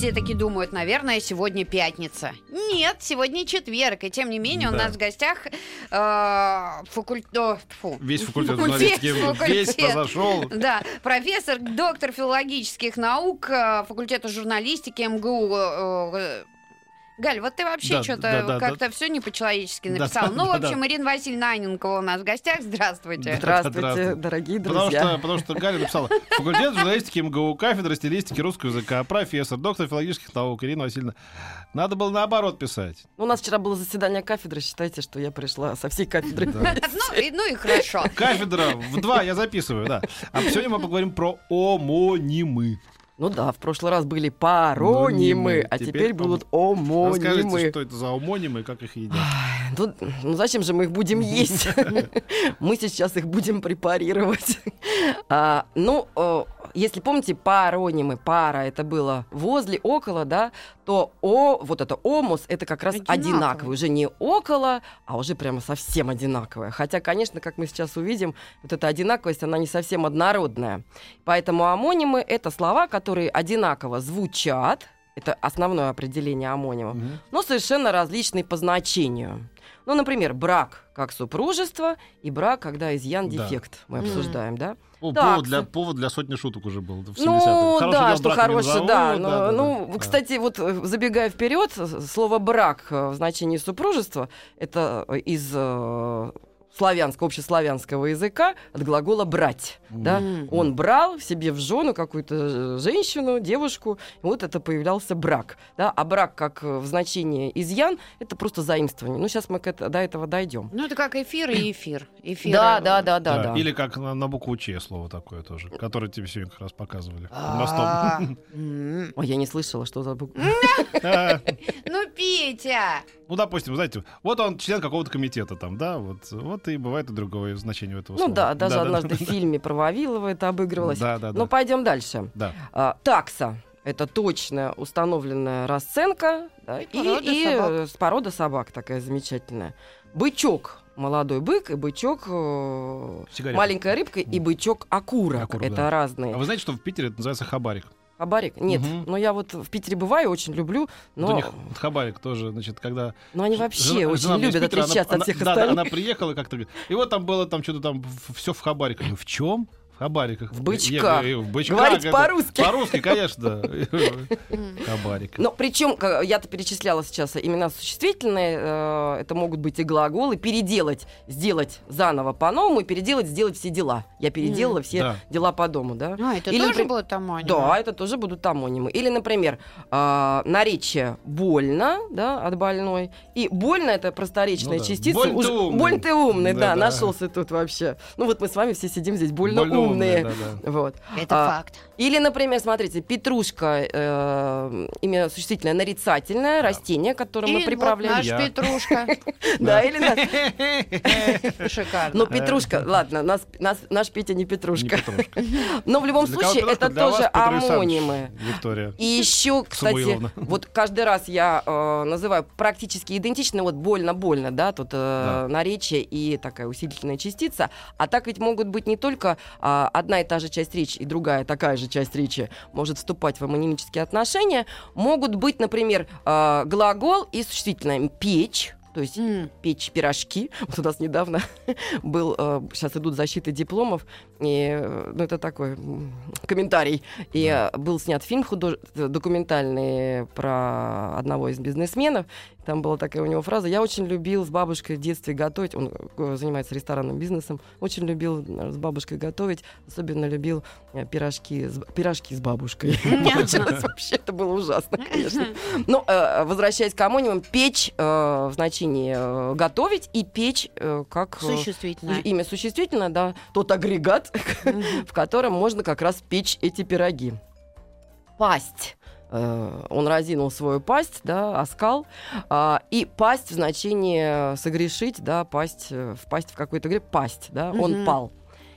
Все таки думают, наверное, сегодня пятница. Нет, сегодня четверг. И тем не менее, у нас в гостях э, факуль- о, фу. Весь факультет журналистики весь позашел. Да, профессор, доктор филологических наук э, факультета журналистики МГУ. Галь, вот ты вообще Да, что-то да, да, как-то все не по-человечески Да, написал. да, ну, в да, общем, да. Ирина Васильевна Анненкова у нас в гостях. Здравствуйте. Да. Здравствуйте, Здравствуйте. дорогие Потому друзья. что, потому что Галя написала факультет журналистики МГУ, кафедра стилистики русского языка, профессор, доктор филологических наук Ирина Васильевна. Надо было наоборот писать. У нас вчера было заседание кафедры. Считайте, что я пришла со всей кафедры. Ну, ну и хорошо. Кафедра в два я записываю, да. А сегодня мы поговорим про омонимы. Ну да, в прошлый раз были паронимы, а Теперь теперь будут Расскажите, омонимы. что это за омонимы и как их едят. Ну, ну зачем же мы их будем есть? Мы сейчас их будем препарировать. А, Ну, э, если помните, паронимы, пара, это было возле, около, да, то о, вот это омус, это как раз Одинаково. одинаковый. Уже не около, а уже прямо совсем одинаковое. Хотя, конечно, как мы сейчас увидим, вот эта одинаковость, она не совсем однородная. Поэтому амонимы — это слова, которые одинаково звучат, это основное определение амонимов, Мгм. но совершенно различные по значению. Ну, например, брак как супружество и брак, когда изъян Да. дефект. Мы обсуждаем, да? О, Так, повод, для, повод для сотни шуток уже был в 70-х. Ну, Хорошее да, что хорошее, да. да, но- да, ну, да. кстати, вот э, забегая вперед, слово брак э, в значении супружества это из э, славянского, общеславянского языка от глагола брать. Да? М. Он брал себе в жену какую-то э, женщину, девушку, и вот это появлялся брак. Да? А брак, как э, в значении изъян, это просто заимствование. Ну, сейчас мы к это- до этого дойдем. Ну, это как эфир и эфир. Эфир. Да, да, да, да, да. Или как на, на букву Ч слово такое тоже, которое тебе сегодня как раз показывали мостом. А, м. Ой, я не слышала, что за буква. Ну, Петя! Ну, допустим, знаете, вот он член какого-то комитета там, да, вот, вот и бывает и другое значение у этого Ну слова. да, даже да, однажды да, в фильме про Вавилова это обыгрывалось. Да, да, да. Ну, пойдем дальше. Да. А, такса. Это точная установленная расценка да, и, порода и, собак. с порода собак такая замечательная. Бычок молодой бык и бычок э, Сигарета. маленькая рыбка и бычок окурок. Окурок, это да. разные. А вы знаете, что в Питере это называется хабарик? Хабарик? Нет, Мгм. но я вот в Питере бываю, очень люблю, Вот но, у них вот хабарик тоже, значит, когда... но они вообще жена- очень жена любят Питера, отличаться она- от всех она- да, да, остальных. она приехала как-то, и вот там было там что-то там все в говорю, В чем? Хабариках. В бычках. Я в бычках. Говорите это- по-русски. По-русски, конечно. Хабарик. Но причем, ка- я-то перечисляла сейчас имена существительные, э, это могут быть и глаголы, переделать, сделать заново по-новому, и переделать, сделать все дела. Я переделала все дела по дому, да? А, это тоже будет амонимы? Да, это тоже будут томонимы. Или, например, э, наречие больно, да, от больной. И больно это просторечная Ну частица. Больно ты умный. Больно ты умный, Да, нашелся тут вообще. Ну вот мы с вами все сидим здесь больно, Больно умные. да, да. Вот. Это А, факт. Или, например, смотрите, петрушка, э, имя существительное нарицательное, растение, которое И мы вот приправляем. наш Я. Петрушка. Да, или Шикарно. Ну, Петрушка, ладно, наш Петя не Петрушка. Но в любом случае, это тоже амонимы. Виктория. И еще, кстати, вот каждый раз я э, называю практически идентично, вот больно-больно, да, тут э, Да. наречие и такая усилительная частица. А так ведь могут быть не только а, одна и та же часть речи и другая такая же часть речи может вступать в амонимические отношения. Могут быть, например, э, глагол и существительное печь. То есть М. печь пирожки. Вот у нас недавно был, э, сейчас идут защиты дипломов, и, э, ну, это такой комментарий. И э, был снят фильм худож... документальный про одного из бизнесменов. Там была такая у него фраза. Я очень любил с бабушкой в детстве готовить. Он э, занимается ресторанным бизнесом. Очень любил э, с бабушкой готовить. Особенно любил э, пирожки с, пирожки с бабушкой. Получилось вообще, это было ужасно, конечно. Ну, э, возвращаясь к амонимам, печь в значении готовить и печь как Существительное. имя существительное, да, тот агрегат, в котором можно как раз печь эти пироги. Пасть. Э, Он разинул свою пасть, да, оскал. А, И пасть в значении согрешить, да, пасть, э, впасть в какой-то грех, пасть, да, он Мгм. пал.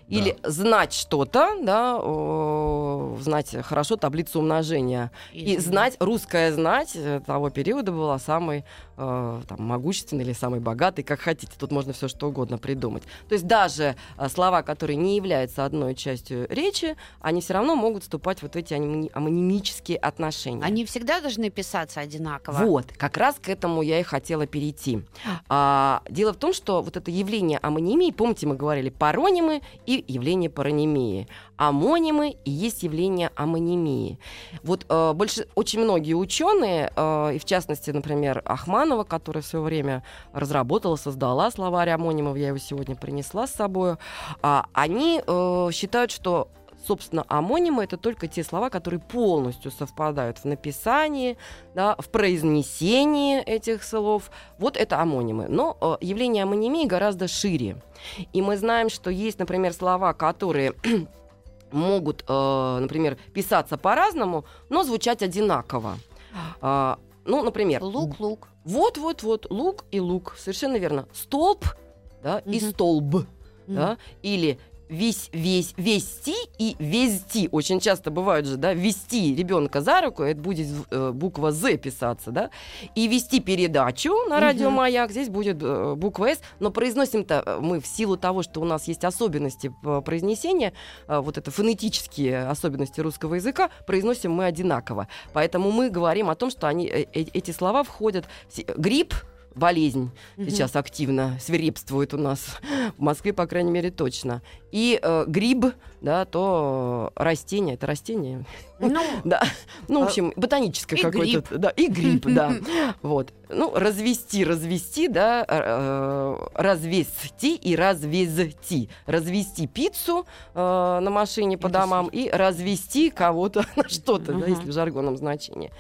Или знать что-то, да, о, знать хорошо таблицу умножения. И знать, русская знать э, того периода была самой э, там, могущественной или самой богатой, как хотите. Тут можно все что угодно придумать. То есть даже э, слова, которые не являются одной частью речи, они все равно могут вступать вот в эти амони- амонимические отношения. Они всегда должны писаться одинаково. Вот, как раз к этому я и хотела перейти. А, дело в том, что вот это явление амонимии, помните, мы говорили паронимы и явление паронимии. Амонимы и есть явление амонимии. Вот э, больше, очень многие ученые, э, и в частности, например, Ахманова, которая в свое время разработала, создала словарь амонимов, я его сегодня принесла с собой, а, они э, считают, что собственно, амонимы это только те слова, которые полностью совпадают в написании, да, в произнесении этих слов. Вот это амонимы. Но э, явление амонимии гораздо шире. И мы знаем, что есть, например, слова, которые могут, э, например, писаться по-разному, но звучать одинаково. А, ну, например, Лук-лук. Вот-вот-вот, лук и лук, совершенно верно. Столб, да, и Мгм. столб, да, или весь, весь, вести и везти. Очень часто бывают же, да, вести ребенка за руку, это будет э, буква З писаться, да, и вести передачу на радио. Маяк, здесь будет э, буква С, но произносим-то э, мы в силу того, что у нас есть особенности произнесения, э, вот это фонетические особенности русского языка, произносим мы одинаково. Поэтому мы говорим о том, что они, э, э, эти слова входят в грипп, болезнь Мгм. сейчас активно свирепствует у нас в Москве, по крайней мере, точно. И э, гриб, да, то растение, это растение, Ну, да, ну, в А, общем, ботаническое какое-то, да, и гриб, да, вот. Ну, развести, развести, да, э, развести и развезти. Развести пиццу э, на машине по домам и развести кого-то на что-то, да, если в жаргонном значении.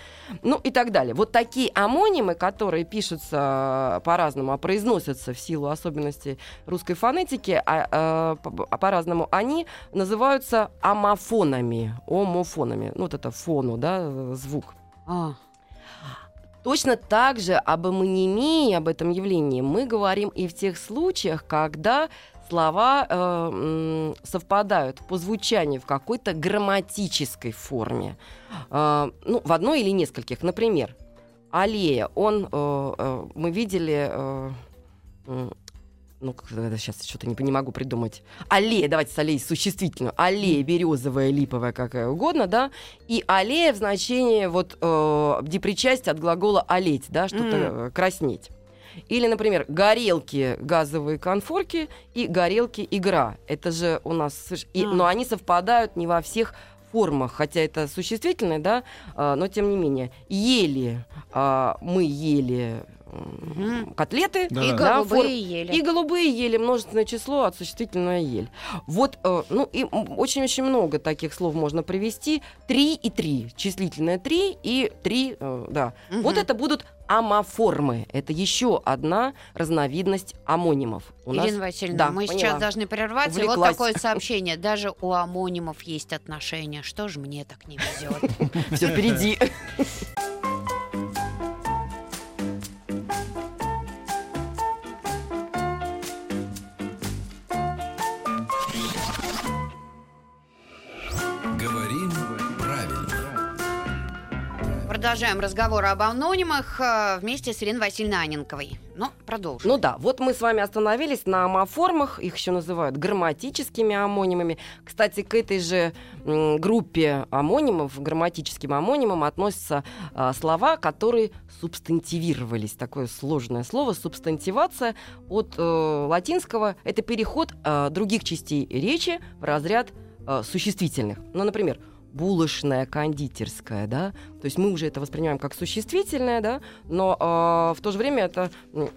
Ну и так далее. Вот такие амонимы, которые пишутся по-разному, а произносятся в силу особенностей русской фонетики, а, э, по- по-разному, они называются амофонами, омофонами. Ну, вот это фону, да, э, звук. а, Точно так же об амонимии, об этом явлении мы говорим и в тех случаях, когда слова э, совпадают по звучанию в какой-то грамматической форме. Э, ну, в одной или нескольких. Например, аллея. Он, э, э, мы видели... э, ну, сейчас что-то не, не могу придумать. Аллея, давайте с аллеей существительную. Аллея березовая, липовая, какая угодно, да. И аллея в значении вот э, депричастие от глагола олеть, да, что-то э, краснеть. Или, например, горелки, газовые конфорки и горелки игра. Это же у нас, и- А. но они совпадают не во всех формах, хотя это существительное, да, а, но тем не менее. Ели, а, мы ели Мгм. котлеты, Да, и да. Голубые фор- ели. и голубые ели множественное число от существительного ель. Вот, э, ну, и очень-очень много таких слов можно привести. Три и три. Числительное три и три, э, да. Мгм. Вот это будут амоформы. Это еще одна разновидность амонимов. У нас- Ирина Васильевна, Да, мы поняла. сейчас должны прерваться. И вот Увлеклась. такое сообщение. Даже у амонимов есть отношения. Что же мне так не везет? Все впереди. Продолжаем разговор об анонимах э, вместе с Ириной Васильевной Аненковой. Ну, продолжим. Ну да, вот мы с вами остановились на амоформах, их еще называют грамматическими амонимами. Кстати, к этой же группе амонимов, грамматическим амонимам, относятся а, слова, которые субстантивировались. Такое сложное слово, субстантивация от э, латинского. Это переход э, других частей речи в разряд э, существительных. Ну, например, булочная, кондитерская, да, то есть мы уже это воспринимаем как существительное, да, но э, в то же время это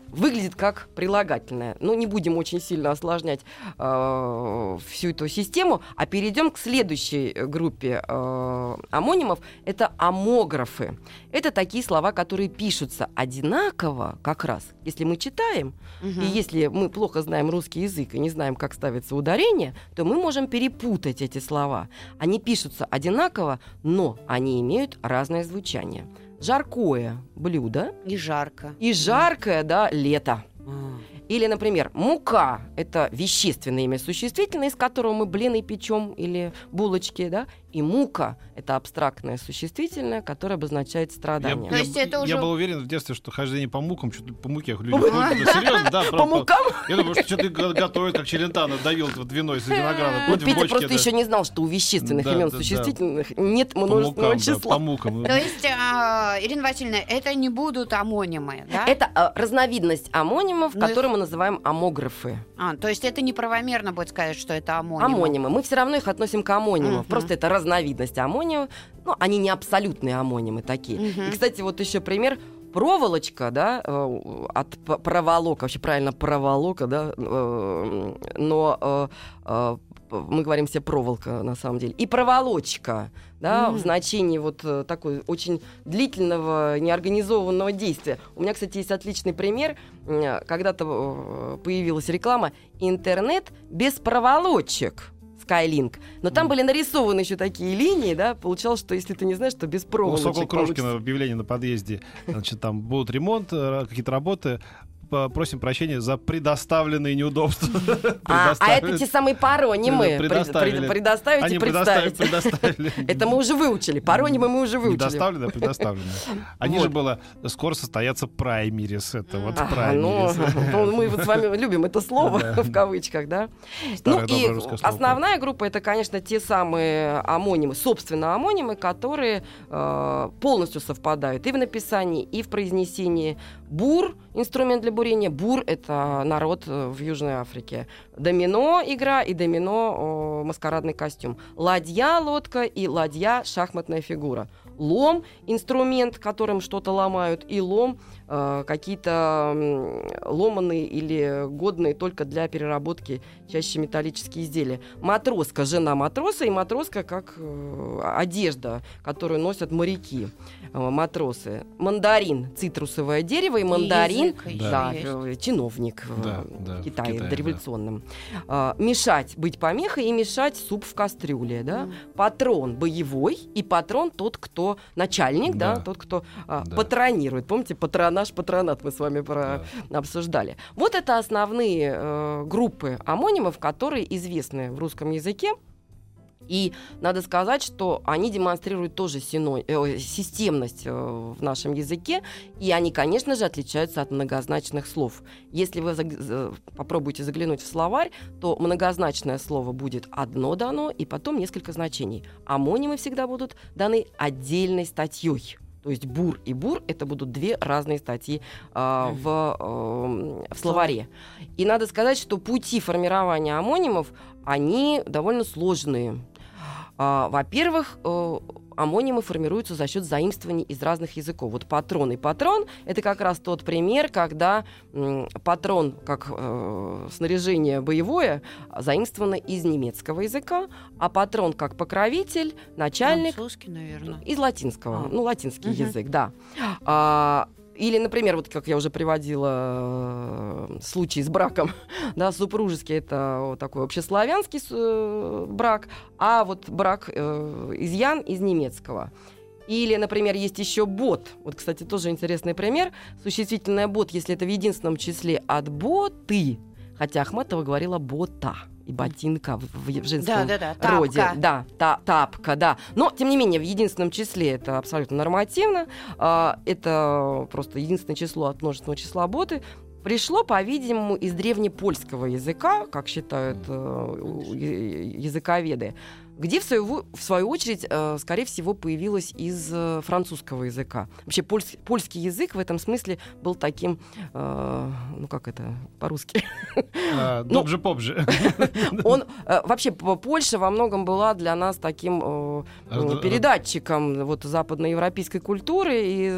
выглядит как прилагательное. Ну, не будем очень сильно осложнять э, всю эту систему, а перейдем к следующей э, группе э, амонимов. Это амографы. Это такие слова, которые пишутся одинаково как раз. Если мы читаем, Мгм. и если мы плохо знаем русский язык и не знаем, как ставится ударение, то мы можем перепутать эти слова. Они пишутся одинаково, но они имеют разное звучание. Жаркое блюдо И жарко. и жаркое, да, лето. Или, например, мука – это вещественное имя существительное, из которого мы блины печем или булочки, да? И мука – это абстрактное существительное, которое обозначает страдание. То есть я, это я уже- был уверен в детстве, что хождение по мукам, что-то по муке люди ходят. Да, Серьезно, да. По мукам? Я думаю, что что-то го- готовят, как Челентано давил вот вино из винограда. Петя бочке, просто еще не знал, что у вещественных имен существительных нет множественного числа. по мукам. То есть, а, Ирина Васильевна, это не будут амонимы, да? Это а, разновидность амонимов, Ну, которые мы называем амографы. А, то есть это неправомерно будет сказать, что это амонимы. Амонимы. Мы все равно их относим к амонимам. Мгм. Просто это разновидность амонимов. Ну, они не абсолютные амонимы такие. Мгм. И, кстати, вот еще пример. Проволочка, да, э, от проволока, вообще правильно проволока, да, э, но э, мы говорим все проволока на самом деле. И проволочка, да, Мгм. в значении вот э, такой очень длительного, неорганизованного действия. У меня, кстати, есть отличный пример. М, Когда-то э, появилась реклама «Интернет без проволочек». Skylink. Но там были нарисованы еще такие линии, да, получалось, что если ты не знаешь, то без У проволочек Сокол получится. Крошкина объявление на подъезде. Значит, там будут ремонт, э, какие-то работы. Просим прощения за предоставленные неудобства. А, а это те самые паронимы. Предоставили. пред- Предоставить и представить. Это мы уже выучили. Паронимы мы уже выучили. Предоставлено, предоставлено. Они же было скоро состоятся праймерис. Это вот Ага, ну, праймерис. ну, мы вот с вами любим это слово в кавычках, да. Ну и основная группа это, конечно, те самые амонимы, собственно, амонимы, которые э, полностью совпадают и в написании, и в произнесении. Бур инструмент для бурения. Бур это народ э, в Южной Африке. Домино игра и домино маскарадный костюм. Ладья лодка и ладья шахматная фигура. Лом инструмент, которым что-то ломают, и лом э, какие-то м, ломаные или годные только для переработки чаще металлические изделия. Матроска, жена матроса, и матроска как э, одежда, которую носят моряки, матросы. Мандарин, цитрусовое дерево, и мандарин, еще да, есть. э, чиновник в Да, э, да, в Китае, Китае, в да. дореволюционном. А, мешать, быть помехой и мешать суп в кастрюле, да. Мгм. Патрон боевой и патрон тот, кто начальник, да, Да. тот, кто а, Да. патронирует. Помните, патронаж, патронат мы с вами про обсуждали. Вот это основные э, группы амонимов, которые известны в русском языке. И надо сказать, что они демонстрируют тоже сино- э, системность э, в нашем языке, и они, конечно же, отличаются от многозначных слов. Если вы заг- за- попробуете заглянуть в словарь, то многозначное слово будет одно дано, и потом несколько значений. Амонимы всегда будут даны отдельной статьей. То есть бур и бур это будут две разные статьи а, в, эм, в словаре. И надо сказать, что пути формирования амонимов, они довольно сложные. А, Во-первых, э, амонимы формируются за счет заимствований из разных языков. Вот патрон и патрон — это как раз тот пример, когда патрон, как э, снаряжение боевое, заимствовано из немецкого языка, а патрон как покровитель, начальник Французский, наверное. из латинского, А. ну, латинский Мгм. язык, да. А, или, например, вот как я уже приводила э, случай с браком, да, супружеский это вот такой общеславянский э, брак, а вот брак э, изъян из немецкого. Или, например, есть еще бот. Вот, кстати, тоже интересный пример. Существительное бот, если это в единственном числе от боты, хотя Ахматова говорила бота и ботинка в, в женском Да, да, да. роде. Тапка. Да, та- тапка, да. Но, тем не менее, в единственном числе это абсолютно нормативно. А, это просто единственное число от множественного числа боты. Пришло, по-видимому, из древнепольского языка, как считают э, языковеды, где, в свою, в свою очередь, э, скорее всего, появилось из э, французского языка. Вообще, польс- польский язык в этом смысле был таким, э, ну как это по-русски, А, ну, Добже-попже. он э, вообще Польша во многом была для нас таким Разд- передатчиком вот западноевропейской культуры и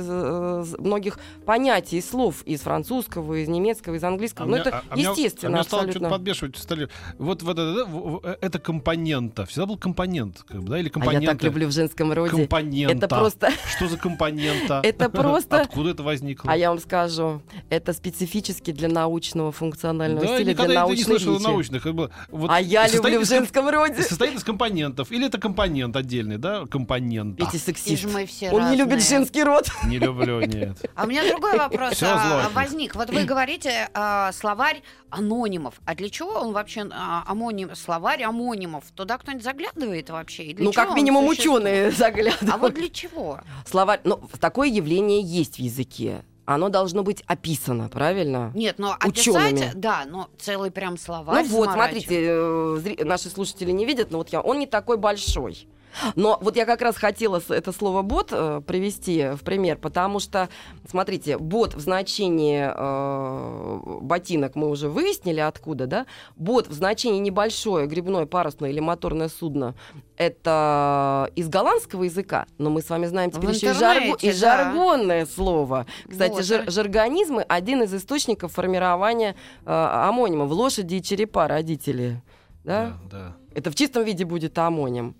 многих понятий, слов из французского, из немецкого, из английского. А ну это а- а меня- а естественно меня стало что-то абсолютно. подбешивать в столе. Вот, вот это компонента. Всегда был компонент, как бы, да, или А компоненты. я так люблю в женском роде. Компонента. Это просто... Что за компонента? Это просто... Откуда это возникло? А я вам скажу, это специфически для научного функционального да, стиля, для я не научной слышал научных. как бы, вот А я люблю в женском роде. Состоит из компонентов. Или это компонент отдельный, да? Компонента. Видите, И сексист. же мы все Он не любит разные. женский род. Не люблю, нет. А у меня другой вопрос а, возник. Вот вы говорите а, словарь анонимов. А для чего он вообще а, амоним, словарь амонимов? Туда кто-нибудь заглядывает вообще? И для Ну, чего как минимум, существует? ученые заглядывают. А вот для чего? Словарь, ну, такое явление есть в языке. Оно должно быть описано, правильно? Нет, ну Учеными. описать, да, но целый прям словарь. Ну вот, смотрите, э, зри- наши слушатели не видят, но вот я, он не такой большой. Но вот я как раз хотела это слово бот э, привести в пример, потому что, смотрите, бот в значении э, ботинок мы уже выяснили откуда, да? Бот в значении небольшое грибное, парусное или моторное судно это из голландского языка, но мы с вами знаем теперь В еще и, жарго- и да. жаргонное слово. Кстати, Вот. жар- жаргонизмы один из источников формирования э, амонимов. Лошади и черепа родители. Да? да. Это в чистом виде будет амоним.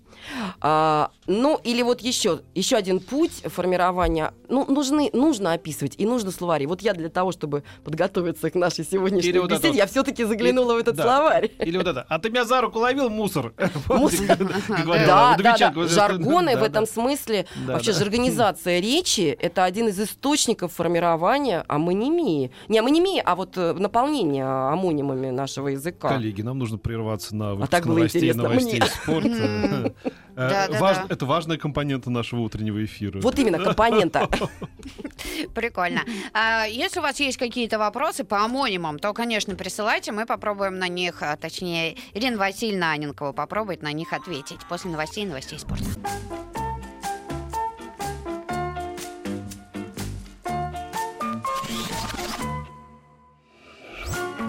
А, ну, или вот еще, еще один путь формирования. Ну, нужны, нужно описывать и нужно словари. Вот я для того, чтобы подготовиться к нашей сегодняшней Или вот это беседе, вот. я все-таки заглянула в этот да. словарь. Или вот это. А ты меня за руку ловил, мусор. Да, да, да. Жаргоны в этом смысле, вообще да. жаргонизация речи — это один из источников формирования амонимии. Не амонимии, а вот э, наполнения амонимами нашего языка. Коллеги, нам нужно прерваться на выпуск было новостей, новостей спорта. Э, Да, да, важ- да. Это важная компонента нашего утреннего эфира. Вот именно компонента. Прикольно. А, если у вас есть какие-то вопросы по амонимам, то, конечно, присылайте, мы попробуем на них, а, точнее, Ирина Васильевна Аненкова попробует на них ответить после новостей и новостей спорта.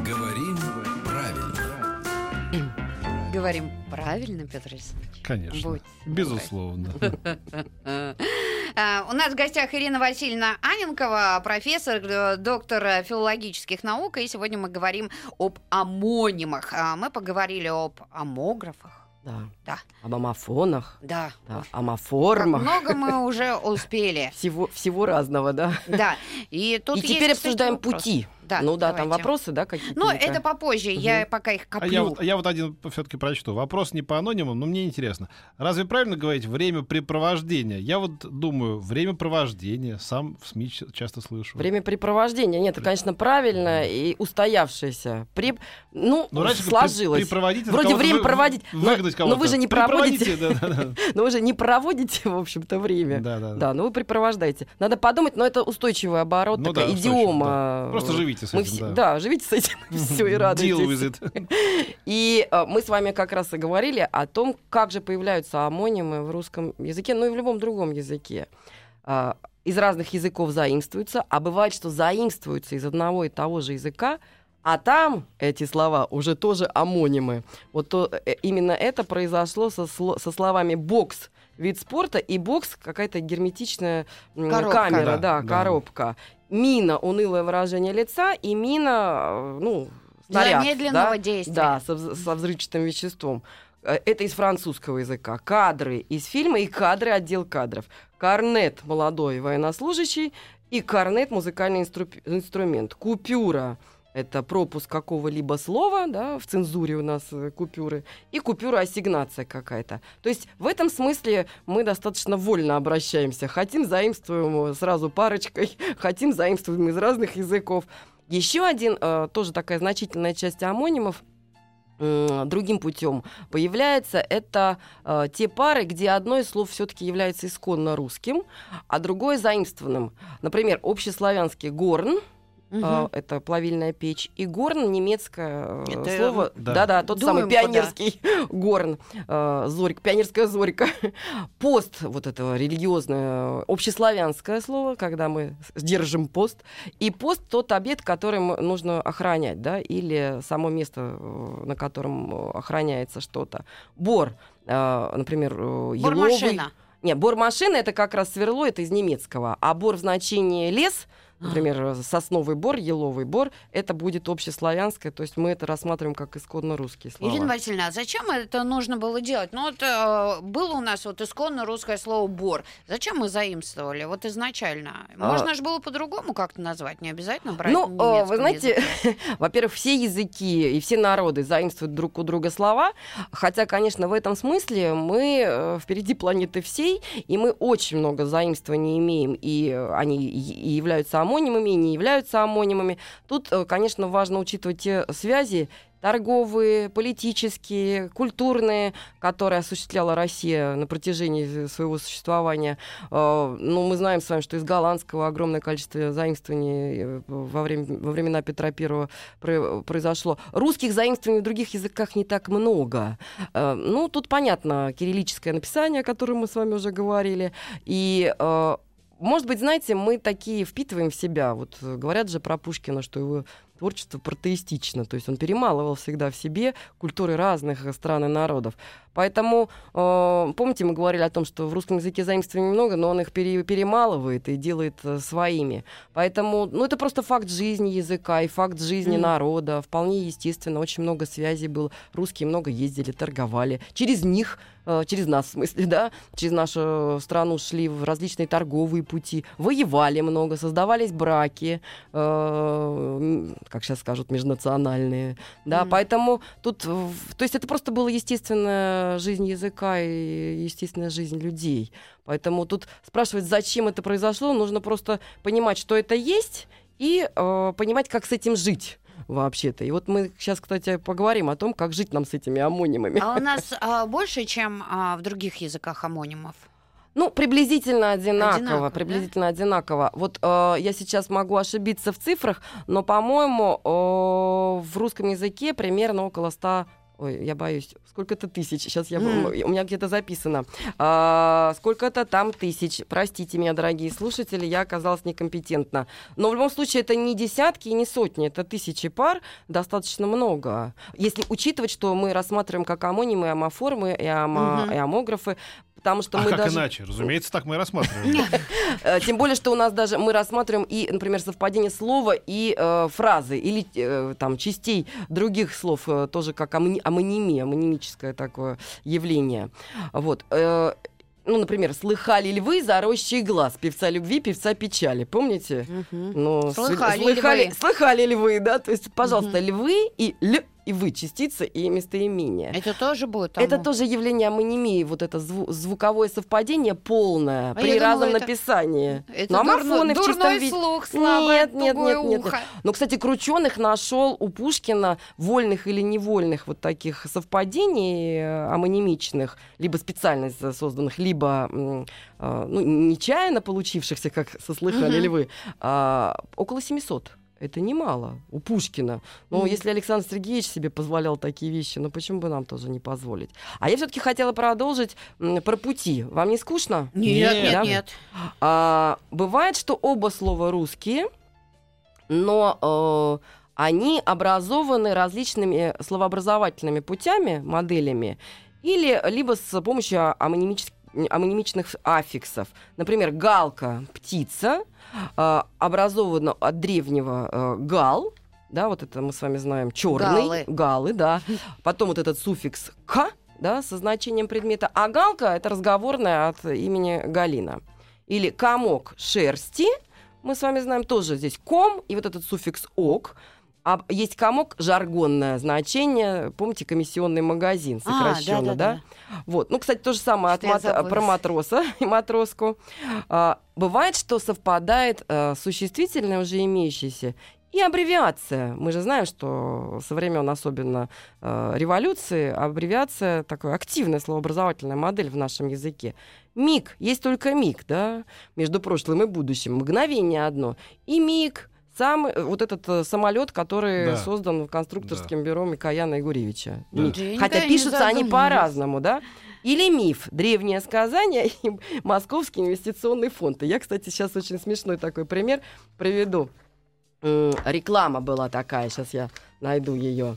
Говорим правильно. Говорим правильно, Петр Александрович? Конечно. Будь. Безусловно. А, У нас в гостях Ирина Васильевна Аненкова, профессор, э, доктор филологических наук, и сегодня мы говорим об амонимах. А, Мы поговорили об амографах. Да. Да. Об амофонах, Да. да, Как амоформах. много мы уже успели. Всего, всего разного, да. Да. И тут И есть, теперь кстати, обсуждаем вопрос. пути. Да, ну да, там давайте. вопросы, да, какие-то. Но Вика? это попозже, я пока их А коплю. я вот, я вот один все-таки прочту. Вопрос не по анонимам, но мне интересно. Разве правильно говорить времяпрепровождения? Я вот думаю, времяпровождение, сам в СМИ часто слышу. Времяпрепровождение. Нет, это, конечно, правильно и устоявшееся. При... Ну, Ну, раньше при- сложилось. припроводить это Вроде время вы- проводить. Но- Выгнать но кого-то. вы же не проводите. Но вы же не проводите, в общем-то, время. Да, да, да. Да, ну вы припровождаете. Надо подумать, но это устойчивый оборот, Ну такая идиома. Просто живите с Мы этим, да. да, живите с этим, все и Deal радуйтесь. with it. И э, мы с вами как раз и говорили о том, как же появляются амонимы в русском языке, ну и в любом другом языке. А, из разных языков заимствуются, а бывает, что заимствуются из одного и того же языка, а там эти слова уже тоже амонимы. Вот то, э, именно это произошло со, со словами бокс вид спорта и бокс какая-то герметичная Коробка. камера, Да, да, да. коробка. Мина унылое выражение лица и мина, э, ну, Для снаряд, медленного да? действия. Да, со, со взрывчатым веществом. Э, Это из французского языка. Кадры из фильма и кадры отдел кадров. Корнет молодой военнослужащий и корнет музыкальный инстру- инструмент. Купюра это пропуск какого-либо слова, да, в цензуре у нас э, купюры, и купюра ассигнация какая-то. То есть в этом смысле мы достаточно вольно обращаемся. Хотим, заимствуем э, сразу парочкой, хотим, заимствуем из разных языков. Еще один, э, тоже такая значительная часть амонимов, другим путем появляется, это те пары, где одно из слов все-таки является исконно русским, а другое заимствованным. Например, общеславянский горн, Э, это плавильная печь, и горн немецкое э, Это, слово, да. да-да, тот Думаем, самый пионерский горн, э, зорька, пионерская зорька. Пост, вот это религиозное, общеславянское слово, когда мы держим пост, и пост тот объект, который нужно охранять, да, или само место, э, на котором э, охраняется что-то. Бор, э, например, еловый. Бормашина. Нет, бор машины это как раз сверло, это из немецкого. А бор в значении лес, Например, сосновый бор, еловый бор, это будет общеславянское, то есть мы это рассматриваем как исконно русские слова. Ирина Васильевна, а зачем это нужно было делать? Ну вот э, было у нас вот исконно русское слово «бор». Зачем мы заимствовали? Вот изначально. Можно же было по-другому как-то назвать, не обязательно брать А. Ну, э, вы знаете, во-первых, все языки и все народы заимствуют друг у друга слова, хотя, конечно, в этом смысле мы э, впереди планеты всей, и мы очень много заимствований имеем, и э, они и являются амонимами, не являются амонимами. Тут, э, конечно, важно учитывать те связи, торговые, политические, культурные, которые осуществляла Россия на протяжении своего существования. Э, Ну, мы знаем с вами, что из голландского огромное количество заимствований э, во, время, во времена Петра I про- произошло. Русских заимствований в других языках не так много. Ну, тут понятно, кириллическое написание, о котором мы с вами уже говорили, и может быть, знаете, мы такие впитываем в себя. Вот э, говорят же про Пушкина, что его творчество протеистично, то есть он перемалывал всегда в себе культуры разных э, стран и народов. Поэтому, э, помните, мы говорили о том, что в русском языке заимствований много, но он их пере- перемалывает и делает э, своими. Поэтому, ну, это просто факт жизни языка и факт жизни Мгм. народа. Вполне естественно, очень много связей было. Русские много ездили, торговали. Через них через нас, в смысле, да, через нашу страну шли в различные торговые пути, воевали много, создавались браки, э, как сейчас скажут, межнациональные, да, Мгм. поэтому тут, то есть это просто была естественная жизнь языка и естественная жизнь людей, поэтому тут спрашивать, зачем это произошло, нужно просто понимать, что это есть, и э, понимать, как с этим жить вообще-то. И вот мы сейчас, кстати, поговорим о том, как жить нам с этими амонимами. А у нас а, больше, чем а, в других языках амонимов? Ну, приблизительно одинаково, Одинаково, да? приблизительно одинаково. Вот э, я сейчас могу ошибиться в цифрах, но, по-моему, э, в русском языке примерно около 100 Ой, я боюсь. Сколько-то тысяч. Сейчас я... М. У меня где-то записано. А, сколько-то там тысяч. Простите меня, дорогие слушатели, я оказалась некомпетентна. Но в любом случае это не десятки и не сотни, это тысячи пар. Достаточно много. Если учитывать, что мы рассматриваем как амонимы, амоформы и, ама- Мгм. и амографы, потому что А мы как даже... иначе? Разумеется, так мы и рассматриваем. Э, Тем более, что у нас даже мы рассматриваем и, например, совпадение слова и э, фразы или э, там частей других слов э, тоже как амони- амонимия, амонимическое такое явление. Вот. Э, ну, например, слыхали ли вы за рощей глаз певца любви, певца печали, помните? Ну, Слыхали св- ли слыхали, вы? слыхали ли вы, да? То есть, пожалуйста, Мгм. львы и л и вы частица и местоимение. Это тоже будет Это амо- тоже явление амонимии, вот это зву- звуковое совпадение полное А при думала, разном это- написании. Это Ну, дурно- аморфоны в дурной виде. слух, слабое Нет, нет, нет, нет, нет. ухо. Но, кстати, Крученых нашел у Пушкина вольных или невольных вот таких совпадений э, амонимичных, либо специально созданных, либо э, ну, нечаянно получившихся, как сослыхали Мгм. ли вы, а, около 700. Это немало у Пушкина. Но Мгм. если Александр Сергеевич себе позволял такие вещи, ну почему бы нам тоже не позволить? А я все-таки хотела продолжить про пути. Вам не скучно? Нет, Нет. нет, Да? нет. А, бывает, что оба слова русские, но э, они образованы различными словообразовательными путями, моделями, или либо с помощью амонимичес- амонимичных аффиксов. Например, галка птица э, образована от древнего э, гал, да, вот это мы с вами знаем, черный, Галы. галы, да. Потом вот этот суффикс к, да, со значением предмета. А галка это разговорная от имени Галина. Или комок шерсти, мы с вами знаем тоже здесь ком, и вот этот суффикс ок. А есть комок, жаргонное значение, помните, комиссионный магазин А, сокращенно, да-да-да. да? Вот. Ну, кстати, то же самое от Что мат- про матроса и матроску. А, бывает, что совпадает а, существительное уже имеющееся и аббревиация. Мы же знаем, что со времен особенно э, революции аббревиация такая активная словообразовательная модель в нашем языке. Миг, есть только миг, да, между прошлым и будущим, мгновение одно. И миг, сам э, вот этот самолет, который Да. создан конструкторским бюро Микояна и Гуревича. Да. Никогда Хотя пишутся они по-разному, да? Или миф, древнее сказание и Московский инвестиционный фонд. И я, кстати, сейчас очень смешной такой пример приведу. Реклама была такая, сейчас я найду ее.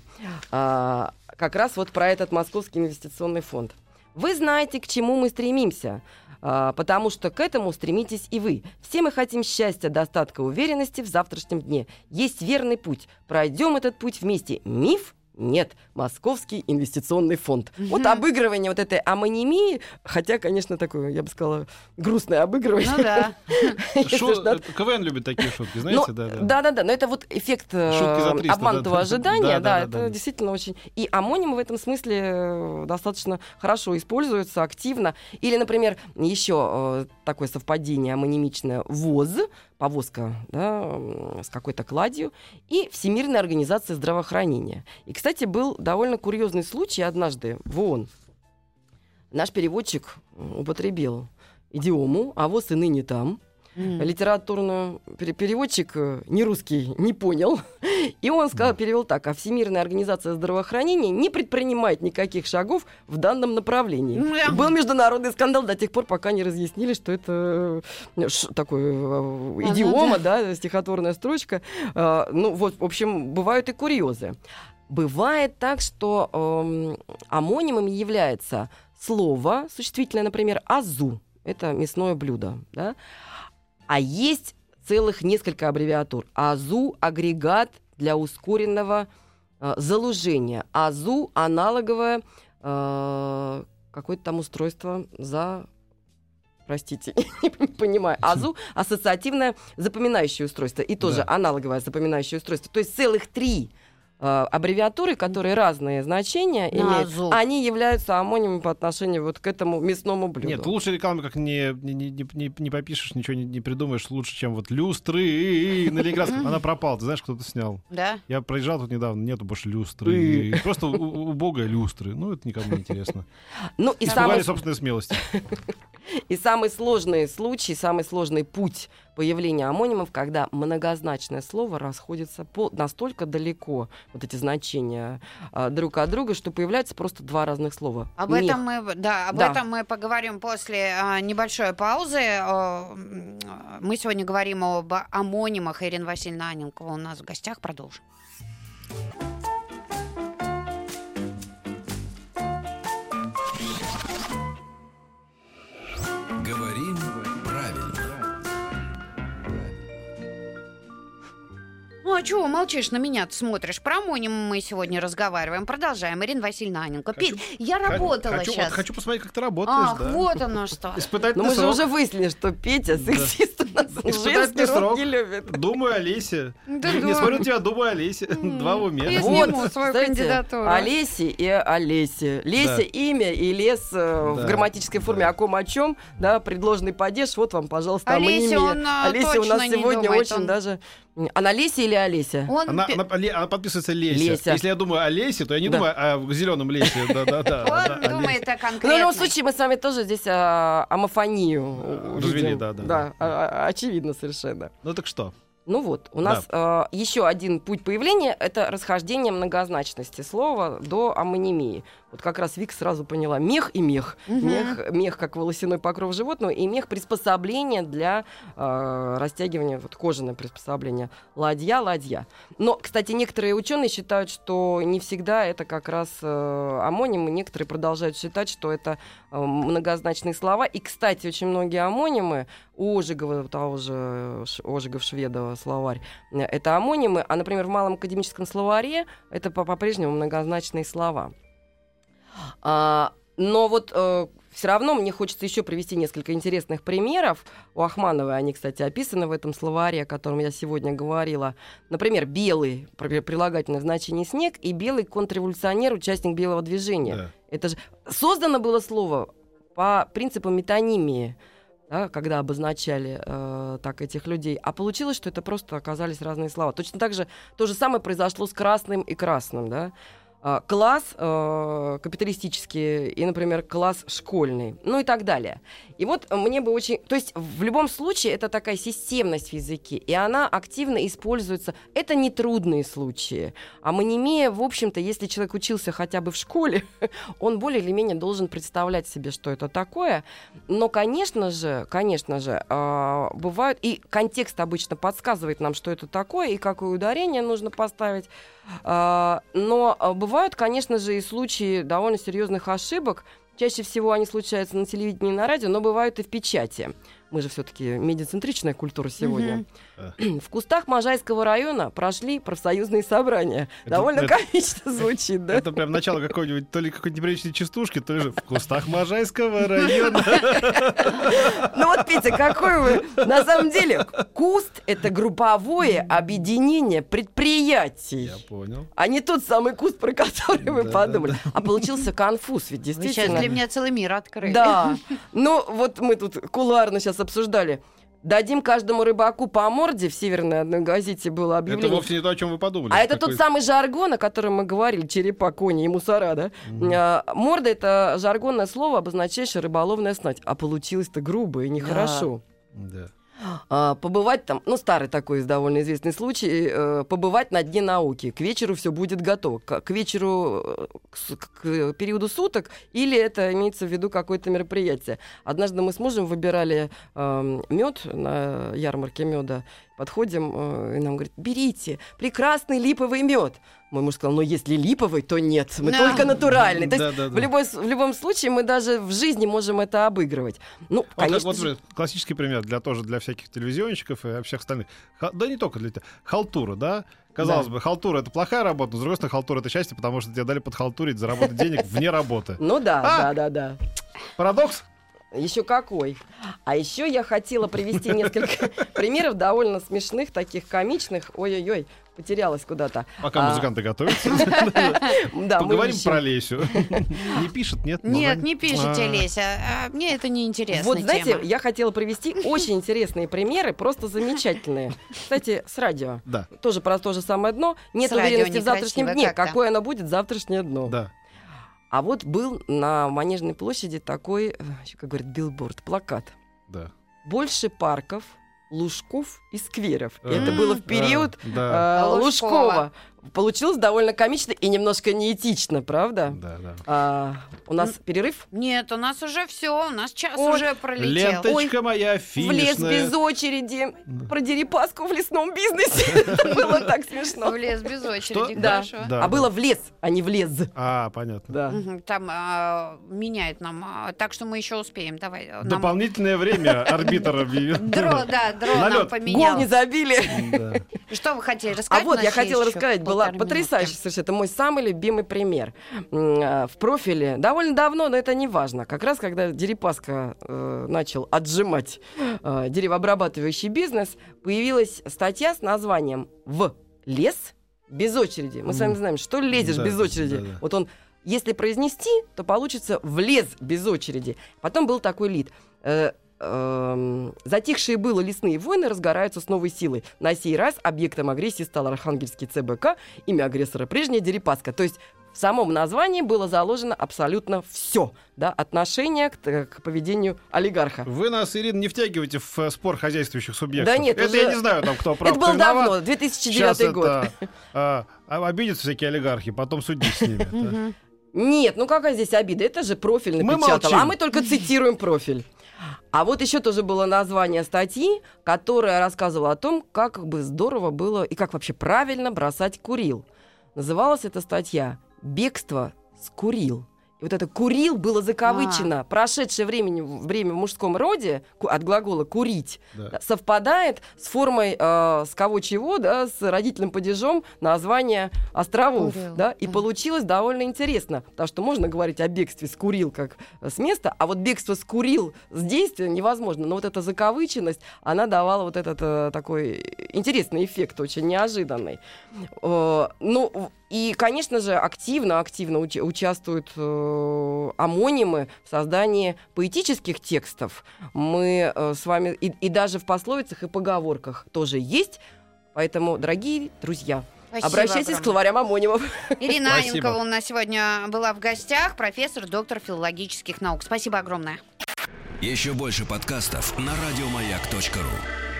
как раз вот про этот Московский инвестиционный фонд. Вы знаете, к чему мы стремимся, а, потому что к этому стремитесь и вы. Все мы хотим счастья, достатка, уверенности в завтрашнем дне. Есть верный путь. Пройдем этот путь вместе. Миф нет, Московский инвестиционный фонд. Мгм. Вот обыгрывание вот этой амонимии, хотя, конечно, такое, я бы сказала, грустное обыгрывание. Ну да. да. это КВН любит такие шутки, Ну, знаете, да, да. да, да, да, но это вот эффект э, Шутки за 300, обманутого да, да. ожидания, Да, да, да, это да, действительно очень. И амонимы в этом смысле э, достаточно хорошо используются, активно. Или, например, еще э, такое совпадение амонимичное ВОЗ, повозка, да, с какой-то кладью, и Всемирная организация здравоохранения. И, кстати, был довольно курьезный случай однажды в ООН. Наш переводчик употребил идиому «а ВОЗ и ныне там», М. литературную пере- переводчик э, не русский не понял. И он сказал, перевел так, а Всемирная организация здравоохранения не предпринимает никаких шагов в данном направлении. И был международный скандал до тех пор, пока не разъяснили, что это э, такой ну идиома, да, стихотворная строчка. Э, Ну, вот, в общем, бывают и курьезы. Бывает так, что эм, амонимом является слово, существительное, например, азу. Это мясное блюдо, да? А есть целых несколько аббревиатур. АЗУ – агрегат для ускоренного э, залужения. АЗУ – аналоговое э, какое-то там устройство за... Простите, не понимаю. АЗУ – ассоциативное запоминающее устройство. И тоже Да. аналоговое запоминающее устройство. То есть целых три аббревиатуры, которые разные значения На имеют, они являются амонимом по отношению вот к этому мясному блюду. Нет, лучше рекламы как не, не, не, не, не попишешь, ничего не, не придумаешь лучше, чем вот люстры на Ленинградском. Она пропала, ты знаешь, кто-то снял. Да? Я проезжал тут недавно, нету больше люстры. Просто убогая люстры. Ну, это никому не интересно. Ну и самый, собственной смелости. и самый сложный случай, самый сложный путь появления амонимов, когда многозначное слово расходится по, настолько далеко, вот эти значения а, друг от друга, что появляется просто два разных слова. Об Мех. этом мы, да, об Да. этом мы поговорим после а, небольшой паузы. Э, мы сегодня говорим об амонимах. Ирина Васильевна Аненкова у нас в гостях. Продолжим. Ну, а чего молчишь, на меня ты смотришь? Про амонимы мы сегодня разговариваем. Продолжаем. Ирина Васильевна Аненко. Хочу- Петь, я работала хочу, сейчас. вот хочу посмотреть, как ты работаешь, Ах, да. вот оно что. Испытательный Но мы же срок. уже выяснили, что Петя сексист у нас Испытательный срок. не любит. Думаю о Лесе. Да Не смотрю на тебя, думаю о Лесе. Два в уме. Я Вот, сниму свою кстати, кандидатуру. Олеси и Олеси. Леся Да. имя и лес э, в грамматической форме да. о ком о чем, да, предложенный падеж, вот вам, пожалуйста, Олеся, амонимия. он, а, Олеся у нас сегодня очень даже... Она Леся или Олеся? Он Она, она, она подписывается Леся. Леся. Если я думаю о Лесе, то я не Да. думаю о зеленом Лесе. Он думает о Ну, в конкретном. любом случае, мы с вами тоже здесь а, амофонию увидим. развели, да, да, да. а- а- очевидно совершенно. Ну так что? Ну вот, у нас э, еще один путь появления — это расхождение многозначности слова до амонимии. Вот как раз Вик сразу поняла. Мех и мех. Мгм. Мех, мех как волосяной покров животного, и мех приспособление для э, растягивания, вот кожаное приспособление. Ладья, ладья. Но, кстати, некоторые ученые считают, что не всегда это как раз э, амонимы. Некоторые продолжают считать, что это э, многозначные слова. И, кстати, очень многие амонимы у Ожегова, того же Ш- Ожегов-Шведова словарь, э, это амонимы, а, например, в малом академическом словаре это по- по-прежнему многозначные слова. А, но вот все равно мне хочется еще привести несколько интересных примеров. У Ахмановой они, кстати, описаны в этом словаре, о котором я сегодня говорила. Например, белый, при- прилагательное значение снег, и белый контрреволюционер, участник белого движения. Да. Это же создано было слово по принципу метонимии, да, когда обозначали э, так этих людей. А получилось, что это просто оказались разные слова. Точно так же то же самое произошло с красным и красным, да. А, класс э, капиталистический и, например, класс школьный, ну и так далее. И вот мне бы очень... То есть в любом случае это такая системность в языке, и она активно используется. Это не трудные случаи. Амонимия, в общем-то, если человек учился хотя бы в школе, он более или менее должен представлять себе, что это такое. Но, конечно же, конечно же, а, бывают... И контекст обычно подсказывает нам, что это такое, и какое ударение нужно поставить. А, Но а, бывают, конечно же, и случаи довольно серьезных ошибок. Чаще всего они случаются на телевидении и на радио, но бывают и в печати. Мы же все-таки медиацентричная культура сегодня. В кустах Можайского района прошли профсоюзные собрания. Это- Довольно это- комично звучит, да? Это прям начало какой-нибудь, то ли какой-нибудь неприличной частушки, то ли же в кустах Можайского района. Ну вот, Петя, какой вы... На самом деле, куст — это групповое объединение предприятий. Я понял. А не тот самый куст, про который вы подумали. А получился конфуз, ведь Вы сейчас действительно... для меня целый мир открыли. Да. Ну, вот мы тут кулуарно сейчас обсуждали. Дадим каждому рыбаку по морде в северной одной газете было Это объявление. вовсе не то, о чем вы подумали. А это тот Такой- самый жаргон, о котором мы говорили, черепа, кони и мусора, да? А, Морда — это жаргонное слово, обозначающее рыболовная снасть. А получилось-то грубо и нехорошо. Да. А, побывать там, ну, старый такой довольно известный случай, э, побывать на дне науки. К вечеру все будет готово. К, вечеру, э, к, периоду суток, или это имеется в виду какое-то мероприятие. Однажды мы с мужем выбирали мед на ярмарке меда. Подходим, э, и нам говорит, берите, прекрасный липовый мед. Мой муж сказал, ну, если липовый, то нет, мы Да. только натуральный. То есть Да, да, да. в, любой, в любом случае мы даже в жизни можем это обыгрывать. Ну, Вот, конечно вот, же- классический пример для тоже для всяких телевизионщиков и всех остальных. Ха- да не только для тебя. Халтура, да? Казалось Да. бы, халтура это плохая работа, но с другой стороны, халтура это счастье, потому что тебе дали подхалтурить, заработать денег вне работы. Ну да, А! да, да, да. Парадокс? Еще какой. А еще я хотела привести несколько примеров довольно смешных, таких комичных. Ой-ой-ой, потерялась куда-то. Пока А, музыканты готовятся, Да, мы поговорим про Лесю. Не пишет, нет? Нет, не пишите, А. Леся. А, Мне это не интересно. Вот, знаете, я хотела привести очень интересные примеры, просто замечательные. Кстати, с радио. Да, Тоже про то же самое дно. Нет уверенности в завтрашнем дне. Какое оно будет завтрашнее дно. да. А вот был на Манежной площади такой, э, как говорят, билборд, плакат. Да. Больше парков, лужков и скверов. И это было в период Да, э, Лужкова. Получилось довольно комично и немножко неэтично, правда? да, да. А, у нас перерыв? Нет, у нас уже все, у нас час Ой, уже пролетел. Ленточка моя В лес финишная. без очереди. Про дерипаску в лесном бизнесе. Это было так смешно. В лес без очереди, Да. хорошо. А было в лес, а не в лес. А, понятно. Да. Там а, меняют нам, а, так что мы еще успеем. Давай. Дополнительное время арбитр объявил. Дро, да, дро На нам поменял. Гол не забили. Что вы хотели А рассказать? вот У я хотела рассказать, была полторы потрясающая минутки. совершенно. Это мой самый любимый пример. А, В профиле довольно давно, но это не важно. Как раз когда Дерипаска э, начал отжимать э, деревообрабатывающий бизнес, появилась статья с названием «В лес без очереди». Мы с вами знаем, что лезешь Да, без очереди. да, да. Вот он, если произнести, то получится «в лес без очереди». Потом был такой лид. Э, Затихшие было лесные войны разгораются с новой силой. На сей раз объектом агрессии стал Архангельский ЦБК, имя агрессора прежнее Дерипаска. То есть в самом названии было заложено абсолютно все, да, отношение к, т- к поведению олигарха. Вы нас, Ирина, не втягивайте в э, спор хозяйствующих субъектов. Да нет, это уже- я не знаю, там кто прав, Это было давно, 2009 Сейчас год. это, а, а, обидятся всякие олигархи, потом судить с ними. Нет, ну какая здесь обида? Это же профиль Мы напечатал, молчим. а мы только цитируем профиль. А вот еще тоже было название статьи, которая рассказывала о том, как бы здорово было и как вообще правильно бросать курил. Называлась эта статья «Бегство с курил». Вот это «курил» было закавычено. Прошедшее времени, время в мужском роде от глагола «курить» Да. да, совпадает с формой э, с кого чего, да, с родительным падежом названия островов. Курил, Да, и да. получилось довольно интересно, потому что можно говорить о бегстве с Курил как э, с места, а вот бегство с Курил с действия невозможно. Но вот эта закавыченность, она давала вот этот э, такой интересный эффект, очень неожиданный. Э, ну, и, конечно же, активно-активно уч- участвуют э, амонимы в создании поэтических текстов. Мы э, с вами и, и даже в пословицах и поговорках тоже есть. Поэтому, дорогие друзья, Спасибо обращайтесь к огромное. словарям амонимов. Ирина. Аненкова у нас сегодня была в гостях, профессор, доктор филологических наук. Спасибо огромное. Еще больше подкастов на радиомаяк.ру.